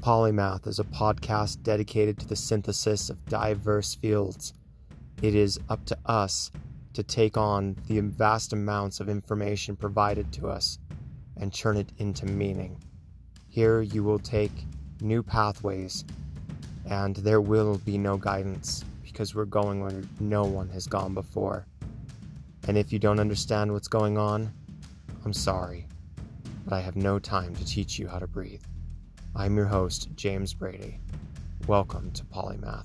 Polymath is a podcast dedicated to the synthesis of diverse fields. It is up to us to take on the vast amounts of information provided to us and turn it into meaning. Here you will take new pathways, and there will be no guidance because we're going where no one has gone before. And if you don't understand what's going on, I'm sorry, but I have no time to teach you how to breathe. I'm your host, James Brady. Welcome to Polymath.